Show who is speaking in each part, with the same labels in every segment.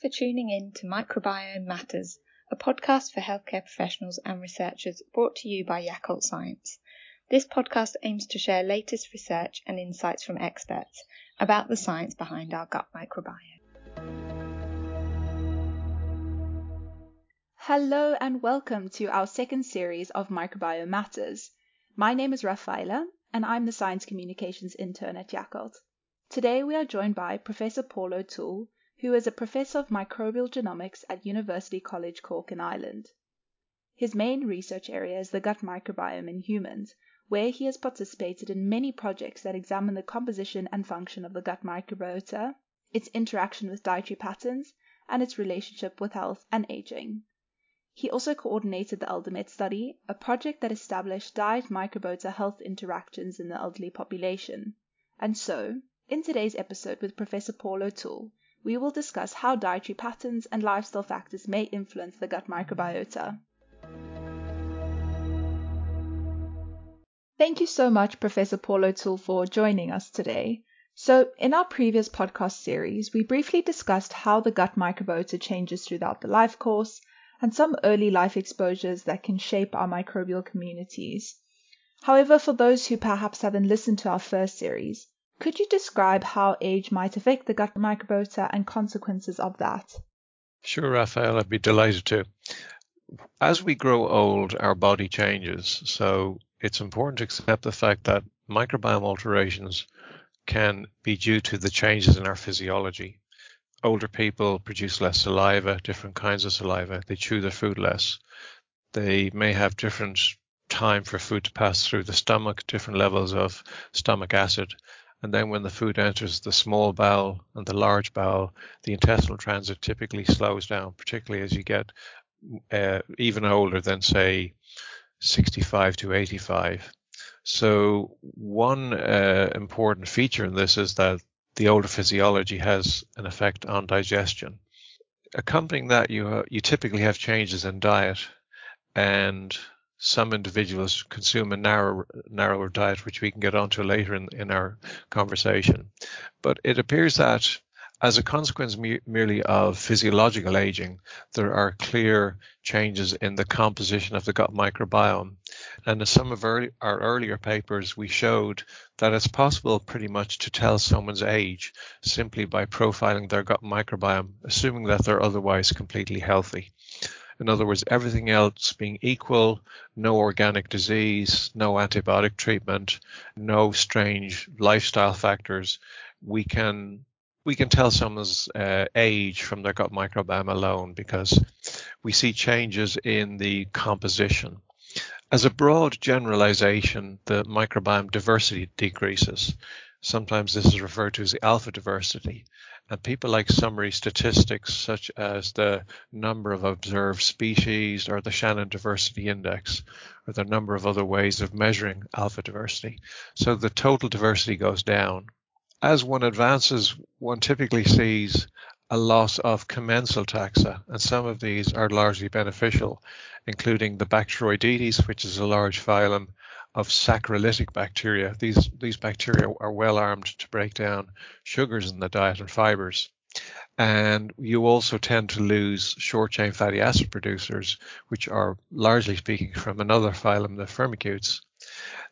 Speaker 1: for tuning in to Microbiome Matters, a podcast for healthcare professionals and researchers brought to you by Yakult Science. This podcast aims to share latest research and insights from experts about the science behind our gut microbiome.
Speaker 2: Hello and welcome to our second series of Microbiome Matters. My name is Rafaela and I'm the Science Communications Intern at Yakult. Today we are joined by Professor Paul O'Toole, who is a professor of microbial genomics at University College Cork in Ireland. His main research area is the gut microbiome in humans, where he has participated in many projects that examine the composition and function of the gut microbiota, its interaction with dietary patterns, and its relationship with health and aging. He also coordinated the ElderMet study, a project that established diet microbiota health interactions in the elderly population. And so, in today's episode with Professor Paul O'Toole, we will discuss how dietary patterns and lifestyle factors may influence the gut microbiota. Thank you so much, Professor Paul O'Toole, for joining us today. So, in our previous podcast series, we briefly discussed how the gut microbiota changes throughout the life course and some early life exposures that can shape our microbial communities. However, for those who perhaps haven't listened to our first series, could you describe how age might affect the gut microbiota and consequences of that?
Speaker 3: Sure, Raphael, I'd be delighted to. As we grow old, our body changes. So it's important to accept the fact that microbiome alterations can be due to the changes in our physiology. Older people produce less saliva, different kinds of saliva. They chew their food less. They may have different time for food to pass through the stomach, different levels of stomach acid. And then when the food enters the small bowel and the large bowel, the intestinal transit typically slows down, particularly as you get uh, even older than, say, 65 to 85. So, one uh, important feature in this is that the older physiology has an effect on digestion. Accompanying that, you, uh, you typically have changes in diet and some individuals consume a narrow, narrower diet, which we can get onto later in, in our conversation. But it appears that as a consequence me- merely of physiological aging, there are clear changes in the composition of the gut microbiome. And in some of our earlier papers, we showed that it's possible pretty much to tell someone's age simply by profiling their gut microbiome, assuming that they're otherwise completely healthy. In other words, everything else being equal, no organic disease, no antibiotic treatment, no strange lifestyle factors, we can we can tell someone's uh, age from their gut microbiome alone because we see changes in the composition. As a broad generalization, the microbiome diversity decreases. Sometimes this is referred to as alpha diversity. And people like summary statistics such as the number of observed species or the Shannon Diversity Index or the number of other ways of measuring alpha diversity. So the total diversity goes down. As one advances, one typically sees a loss of commensal taxa, and some of these are largely beneficial, including the Bacteroidetes, which is a large phylum, of saccharolytic bacteria. These, these bacteria are well armed to break down sugars in the diet and fibers. And you also tend to lose short chain fatty acid producers, which are largely speaking from another phylum, the Firmicutes.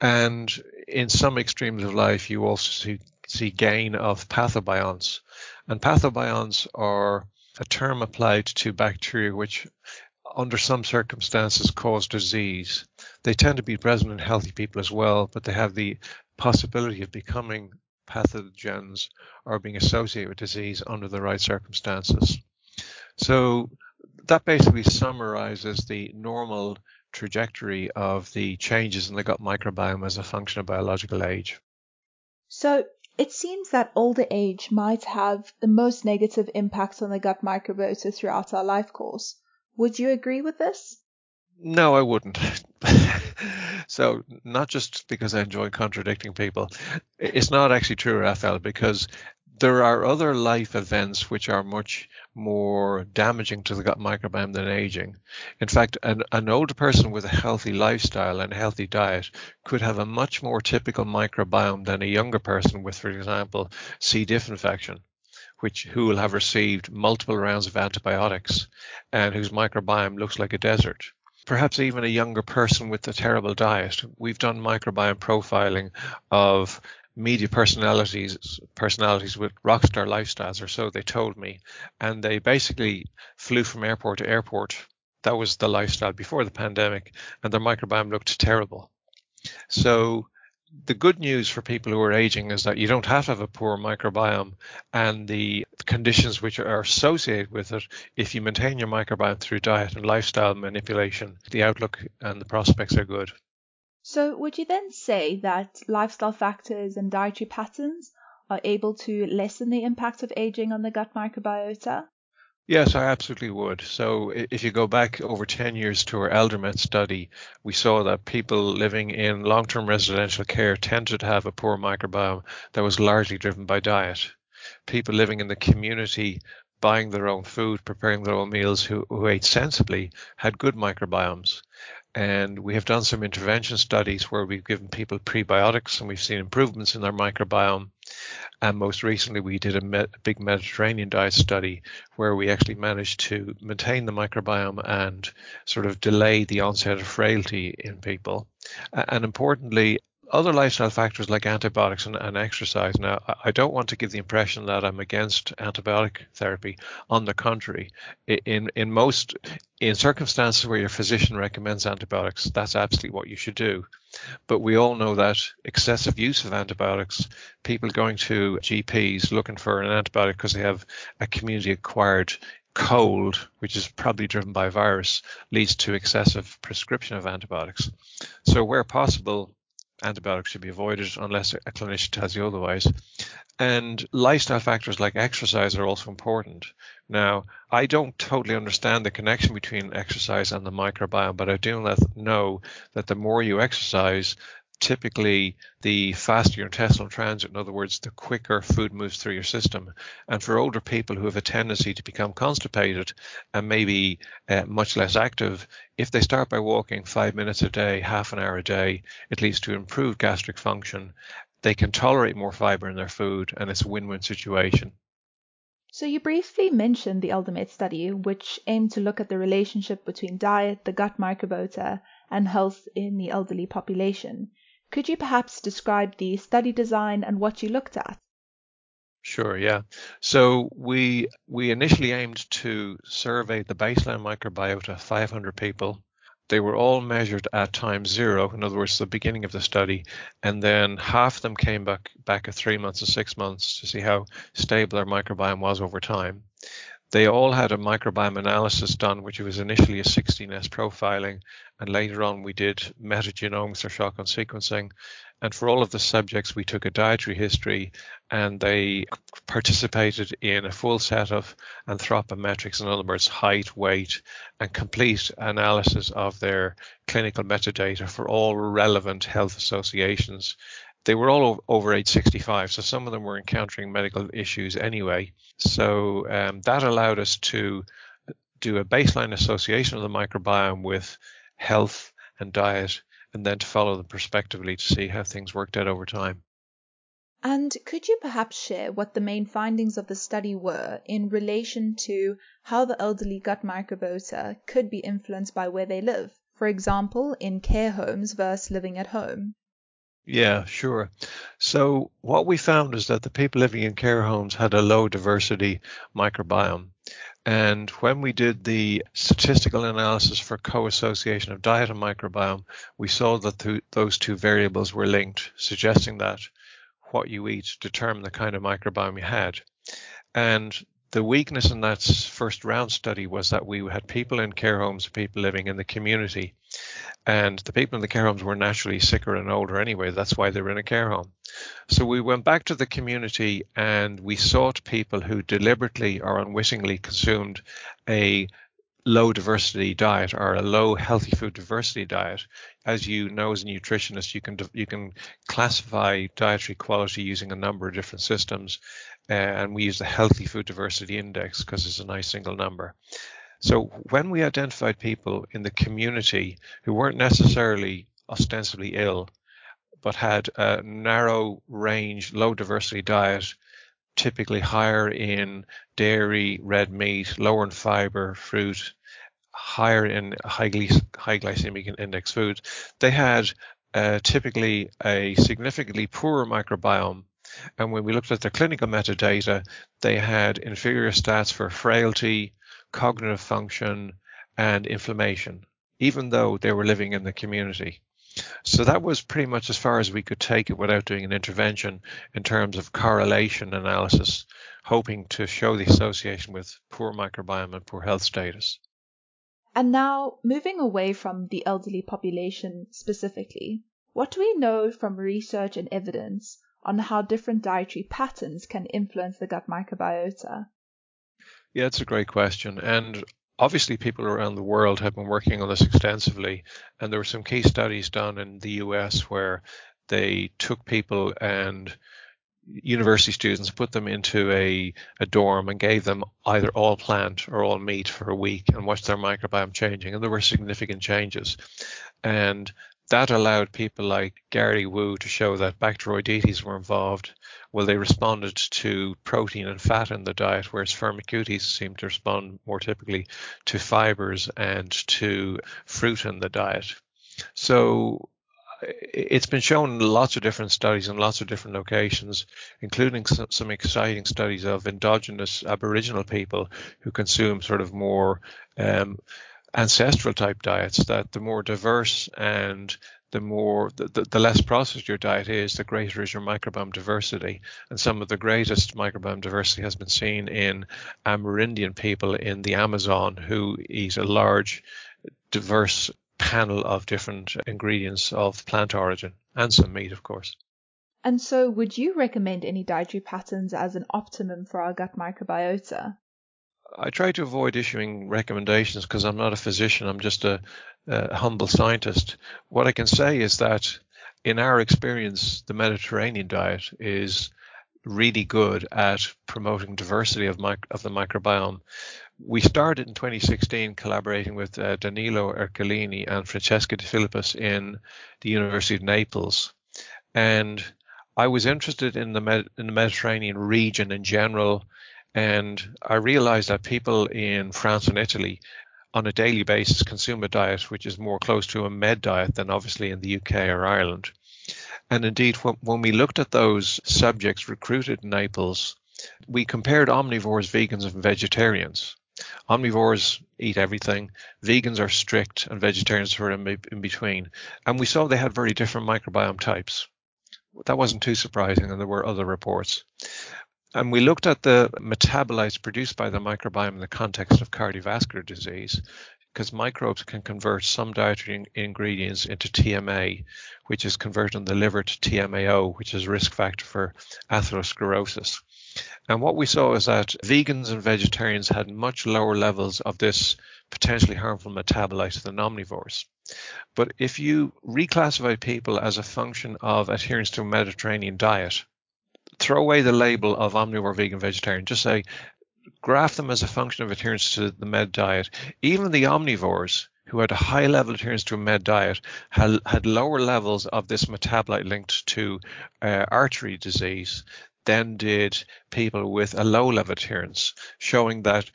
Speaker 3: And in some extremes of life, you also see, see gain of pathobionts. And pathobionts are a term applied to bacteria which under some circumstances cause disease. They tend to be present in healthy people as well, but they have the possibility of becoming pathogens or being associated with disease under the right circumstances. So that basically summarizes the normal trajectory of the changes in the gut microbiome as a function of biological age.
Speaker 2: So it seems that older age might have the most negative impact on the gut microbiota throughout our life course. Would you agree with this?
Speaker 3: No, I wouldn't. so, not just because I enjoy contradicting people. It's not actually true, Raphael, because there are other life events which are much more damaging to the gut microbiome than aging. In fact, an, an older person with a healthy lifestyle and a healthy diet could have a much more typical microbiome than a younger person with, for example, C. diff infection which who will have received multiple rounds of antibiotics and whose microbiome looks like a desert. Perhaps even a younger person with a terrible diet. We've done microbiome profiling of media personalities personalities with rockstar lifestyles or so they told me and they basically flew from airport to airport that was the lifestyle before the pandemic and their microbiome looked terrible so the good news for people who are aging is that you don't have to have a poor microbiome and the conditions which are associated with it if you maintain your microbiome through diet and lifestyle manipulation the outlook and the prospects are good
Speaker 2: so, would you then say that lifestyle factors and dietary patterns are able to lessen the impact of aging on the gut microbiota?
Speaker 3: Yes, I absolutely would. So, if you go back over 10 years to our ElderMet study, we saw that people living in long term residential care tended to have a poor microbiome that was largely driven by diet. People living in the community buying their own food, preparing their own meals, who, who ate sensibly, had good microbiomes. And we have done some intervention studies where we've given people prebiotics and we've seen improvements in their microbiome. And most recently, we did a, big Mediterranean diet study where we actually managed to maintain the microbiome and sort of delay the onset of frailty in people. And importantly, other lifestyle factors like antibiotics and, and, exercise. Now, I don't want to give the impression that I'm against antibiotic therapy. On the contrary, in in most in circumstances where your physician recommends antibiotics, that's absolutely what you should do. But we all know that excessive use of antibiotics, people going to GPs looking for an antibiotic because they have a community acquired cold, which is probably driven by virus, leads to excessive prescription of antibiotics. So, where possible, antibiotics should be avoided unless a clinician tells you otherwise. And lifestyle factors like exercise are also important. Now, I don't totally understand the connection between exercise and the microbiome, but I do know that the more you exercise, typically the faster your intestinal transit, in other words, the quicker food moves through your system. And for older people who have a tendency to become constipated and maybe uh, much less active, if they start by walking five minutes a day, half an hour a day, it leads to improved gastric function. They can tolerate more fiber in their food, and it's a win win situation.
Speaker 2: So, you briefly mentioned the ElderMet study, which aimed to look at the relationship between diet, the gut microbiota, and health in the elderly population. Could you perhaps describe the study design and what you looked at?
Speaker 3: Sure, yeah. So we we initially aimed to survey the baseline microbiota of 500 people. They were all measured at time zero, in other words, the beginning of the study, and then half of them came back back at three months and six months to see how stable their microbiome was over time. They all had a microbiome analysis done, which was initially a 16S profiling, and later on we did metagenomics or shotgun sequencing. And for all of the subjects, we took a dietary history and they participated in a full set of anthropometrics, in other words, height, weight, and complete analysis of their clinical metadata for all relevant health associations they were all over age 65, so some of them were encountering medical issues anyway. So um, that allowed us to do a baseline association of the microbiome with health and diet, and then to follow them prospectively to see how things worked out over time.
Speaker 2: And could you perhaps share what the main findings of the study were in relation to how the elderly gut microbiota could be influenced by where they live? For example, in care homes versus living at home.
Speaker 3: Yeah, sure. So what we found is that the people living in care homes had a low diversity microbiome. And when we did the statistical analysis for co-association of diet and microbiome, we saw that th- those two variables were linked, suggesting that what you eat determined the kind of microbiome you had. And the weakness in that first round study was that we had people in care homes, people living in the community, and the people in the care homes were naturally sicker and older anyway. That's why they were in a care home. So we went back to the community and we sought people who deliberately or unwittingly consumed a low diversity diet or a low healthy food diversity diet. As you know, as a nutritionist, you can you can classify dietary quality using a number of different systems, uh, and we use the healthy food diversity index because it's a nice single number. So when we identified people in the community who weren't necessarily ostensibly ill, but had a narrow range, low diversity diet typically higher in dairy, red meat, lower in fiber, fruit, higher in high, high glycemic index foods, they had uh, typically a significantly poorer microbiome. And when we looked at the clinical metadata, they had inferior stats for frailty, cognitive function, and inflammation, even though they were living in the community. So that was pretty much as far as we could take it without doing an intervention in terms of correlation analysis, hoping to show the association with poor microbiome and poor health status.
Speaker 2: And now, moving away from the elderly population specifically, what do we know from research and evidence on how different dietary patterns can influence the gut microbiota?
Speaker 3: Yeah, it's a great question. And obviously people around the world have been working on this extensively and there were some case studies done in the US where they took people and university students put them into a, a dorm and gave them either all plant or all meat for a week and watched their microbiome changing and there were significant changes and that allowed people like Gary Wu to show that Bacteroidetes were involved. Well, they responded to protein and fat in the diet, whereas Firmicutes seemed to respond more typically to fibers and to fruit in the diet. So it's been shown in lots of different studies in lots of different locations, including some, some, exciting studies of indigenous Aboriginal people who consume sort of more um, ancestral type diets that the more diverse and the more the, the, less processed your diet is, the greater is your microbiome diversity. And some of the greatest microbiome diversity has been seen in Amerindian people in the Amazon who eat a large, diverse panel of different ingredients of plant origin and some meat, of course.
Speaker 2: And so, would you recommend any dietary patterns as an optimum for our gut microbiota?
Speaker 3: I try to avoid issuing recommendations because I'm not a physician. I'm just a, a, humble scientist. What I can say is that in our experience, the Mediterranean diet is really good at promoting diversity of, of the microbiome. We started in 2016 collaborating with uh, Danilo Ercolini and Francesca De Filippis in the University of Naples. And I was interested in the, Med- in the Mediterranean region in general and I realized that people in France and Italy on a daily basis consume a diet which is more close to a med diet than obviously in the UK or Ireland. And indeed, when, we looked at those subjects recruited in Naples, we compared omnivores, vegans, and vegetarians. Omnivores eat everything, vegans are strict, and vegetarians are in between. And we saw they had very different microbiome types. That wasn't too surprising, and there were other reports. And we looked at the metabolites produced by the microbiome in the context of cardiovascular disease, because microbes can convert some dietary ingredients into TMA, which is converted in the liver to TMAO, which is a risk factor for atherosclerosis. And what we saw is that vegans and vegetarians had much lower levels of this potentially harmful metabolite than omnivores. But if you reclassify people as a function of adherence to a Mediterranean diet, throw away the label of omnivore, vegan, vegetarian. Just say, graph them as a function of adherence to the med diet. Even the omnivores who had a high level adherence to a med diet had, had lower levels of this metabolite linked to uh, artery disease than did people with a low level adherence, showing that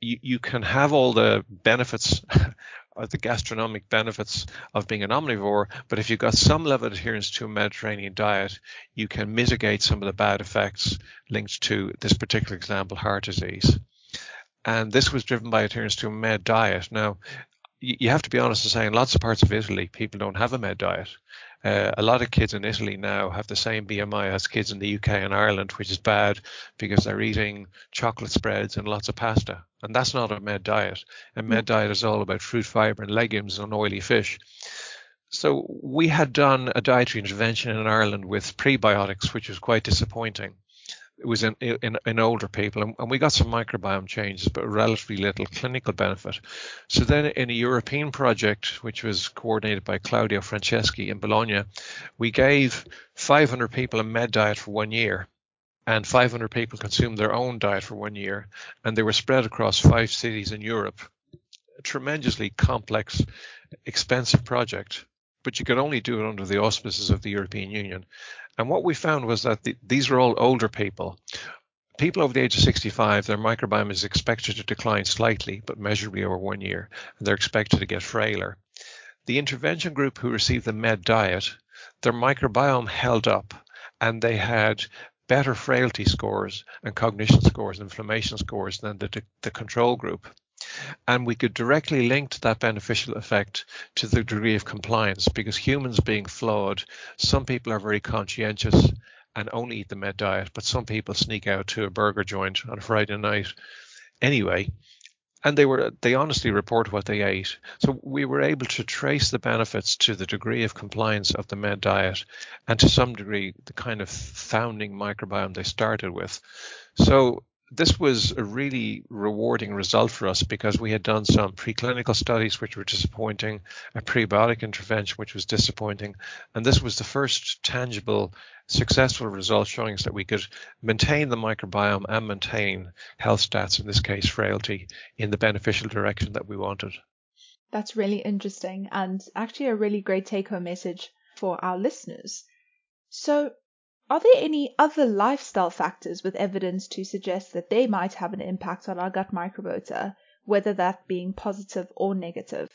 Speaker 3: you, you can have all the benefits or the gastronomic benefits of being an omnivore, but if you've got some level of adherence to a Mediterranean diet, you can mitigate some of the bad effects linked to this particular example, heart disease. And this was driven by adherence to a med diet. Now, you have to be honest in saying lots of parts of Italy, people don't have a med diet. Uh, a lot of kids in Italy now have the same BMI as kids in the UK and Ireland, which is bad because they're eating chocolate spreads and lots of pasta. And that's not a med diet. A med mm. diet is all about fruit, fiber, and legumes and oily fish. So we had done a dietary intervention in Ireland with prebiotics, which was quite disappointing it was in, in, in older people, and, and, we got some microbiome changes, but relatively little clinical benefit. So then, in a European project, which was coordinated by Claudio Franceschi in Bologna, we gave 500 people a med diet for one year, and 500 people consumed their own diet for one year, and they were spread across five cities in Europe. A tremendously complex, expensive project, but you could only do it under the auspices of the European Union. And what we found was that the, these were all older people. people over the age of 65, their microbiome is expected to decline slightly, but measurably over one year, and they're expected to get frailer. The intervention group who received the med diet, their microbiome held up and they had better frailty scores and cognition scores, and inflammation scores than the, the control group. And we could directly link that beneficial effect to the degree of compliance because humans being flawed, some people are very conscientious and only eat the med diet, but some people sneak out to a burger joint on a Friday night anyway and they were they honestly report what they ate. So we were able to trace the benefits to the degree of compliance of the med diet, and to some degree the kind of founding microbiome they started with. So this was a really rewarding result for us because we had done some preclinical studies which were disappointing, a prebiotic intervention which was disappointing, and this was the first tangible successful result showing us that we could maintain the microbiome and maintain health stats, in this case frailty, in the beneficial direction that we wanted.
Speaker 2: That's really interesting and actually a really great take home message for our listeners. So, are there any other lifestyle factors with evidence to suggest that they might have an impact on our gut microbiota, whether that being positive or negative?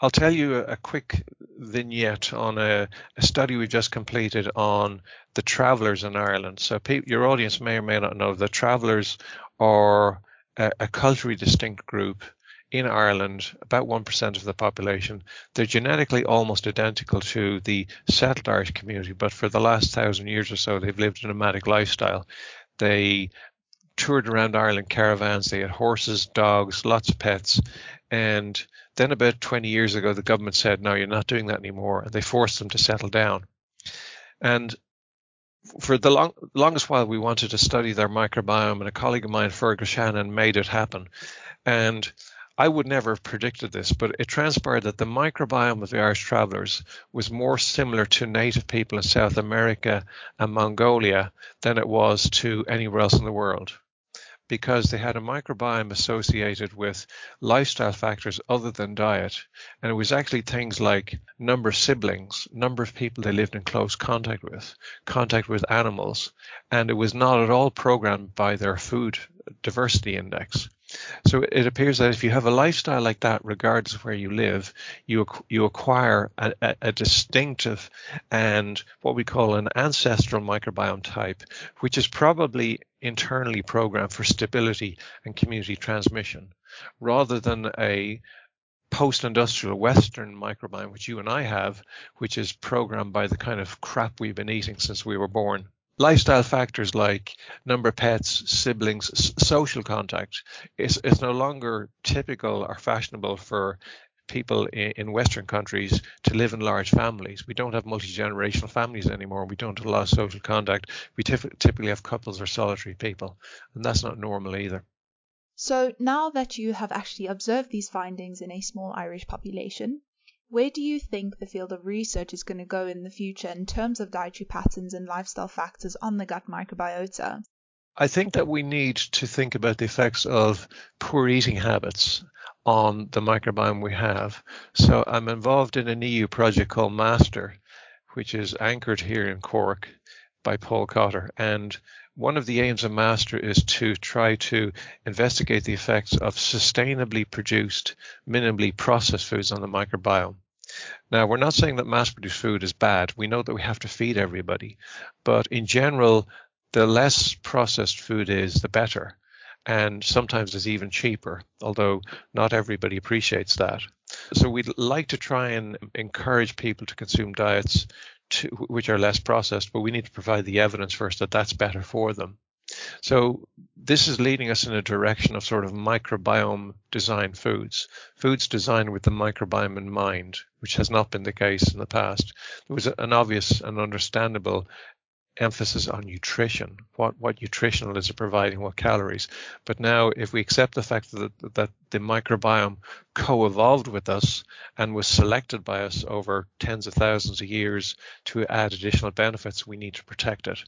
Speaker 3: I'll tell you a, quick vignette on a, a, study we just completed on the travellers in Ireland. So, pe- your audience may or may not know the travellers are a, a culturally distinct group in Ireland, about 1% of the population. They're genetically almost identical to the settled Irish community, but for the last thousand years or so, they've lived a nomadic lifestyle. They toured around Ireland caravans. They had horses, dogs, lots of pets. And then about 20 years ago, the government said, no, you're not doing that anymore. And they forced them to settle down. And for the long, longest while, we wanted to study their microbiome, and a colleague of mine, Fergus Shanahan, made it happen. And I would never have predicted this, but it transpired that the microbiome of the Irish travelers was more similar to native people in South America and Mongolia than it was to anywhere else in the world because they had a microbiome associated with lifestyle factors other than diet. And it was actually things like number of siblings, number of people they lived in close contact with, contact with animals. And it was not at all programmed by their food diversity index. So it appears that if you have a lifestyle like that, regardless of where you live, you you acquire a, a, a, distinctive and what we call an ancestral microbiome type, which is probably internally programmed for stability and community transmission, rather than a post-industrial Western microbiome, which you and I have, which is programmed by the kind of crap we've been eating since we were born lifestyle factors like number of pets, siblings, s- social contact is, is no longer typical or fashionable for people in, in, Western countries to live in large families. We don't have multi generational families anymore. We don't have a lot of social contact. We typically have couples or solitary people, and that's not normal either.
Speaker 2: So, now that you have actually observed these findings in a small Irish population, where do you think the field of research is going to go in the future in terms of dietary patterns and lifestyle factors on the gut microbiota?
Speaker 3: I think that we need to think about the effects of poor eating habits on the microbiome we have. So I'm involved in an EU project called MASTER, which is anchored here in Cork by Paul Cotter. And one of the aims of MASTER is to try to investigate the effects of sustainably produced, minimally processed foods on the microbiome. Now, we're not saying that mass produced food is bad. We know that we have to feed everybody. But in general, the less processed food is, the better. And sometimes it's even cheaper, although not everybody appreciates that. So we'd like to try and encourage people to consume diets to, which are less processed, but we need to provide the evidence first that that's better for them. So this is leading us in a direction of sort of microbiome designed foods, foods designed with the microbiome in mind, which has not been the case in the past. There was an obvious and understandable emphasis on nutrition. What what nutritional is it providing? What calories? But now, if we accept the fact that that the microbiome co-evolved with us and was selected by us over tens of thousands of years to add additional benefits, we need to protect it.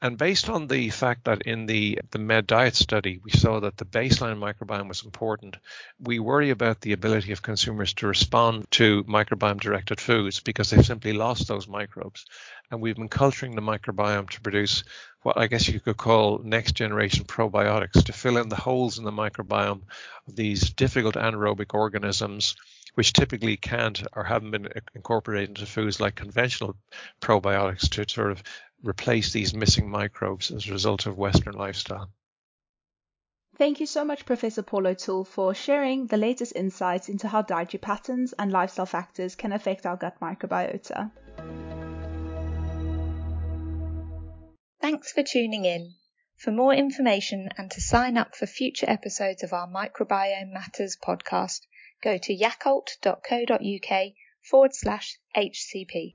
Speaker 3: And based on the fact that in the, the med diet study, we saw that the baseline microbiome was important, we worry about the ability of consumers to respond to microbiome directed foods because they've simply lost those microbes. And we've been culturing the microbiome to produce what I guess you could call next generation probiotics to fill in the holes in the microbiome of these difficult anaerobic organisms which typically can't or haven't been incorporated into foods like conventional probiotics to sort of replace these missing microbes as a result of Western lifestyle.
Speaker 2: Thank you so much, Professor Paul O'Toole, for sharing the latest insights into how dietary patterns and lifestyle factors can affect our gut microbiota.
Speaker 1: Thanks for tuning in. For more information and to sign up for future episodes of our Microbiome Matters podcast, go to yakult.co.uk forward slash HCP.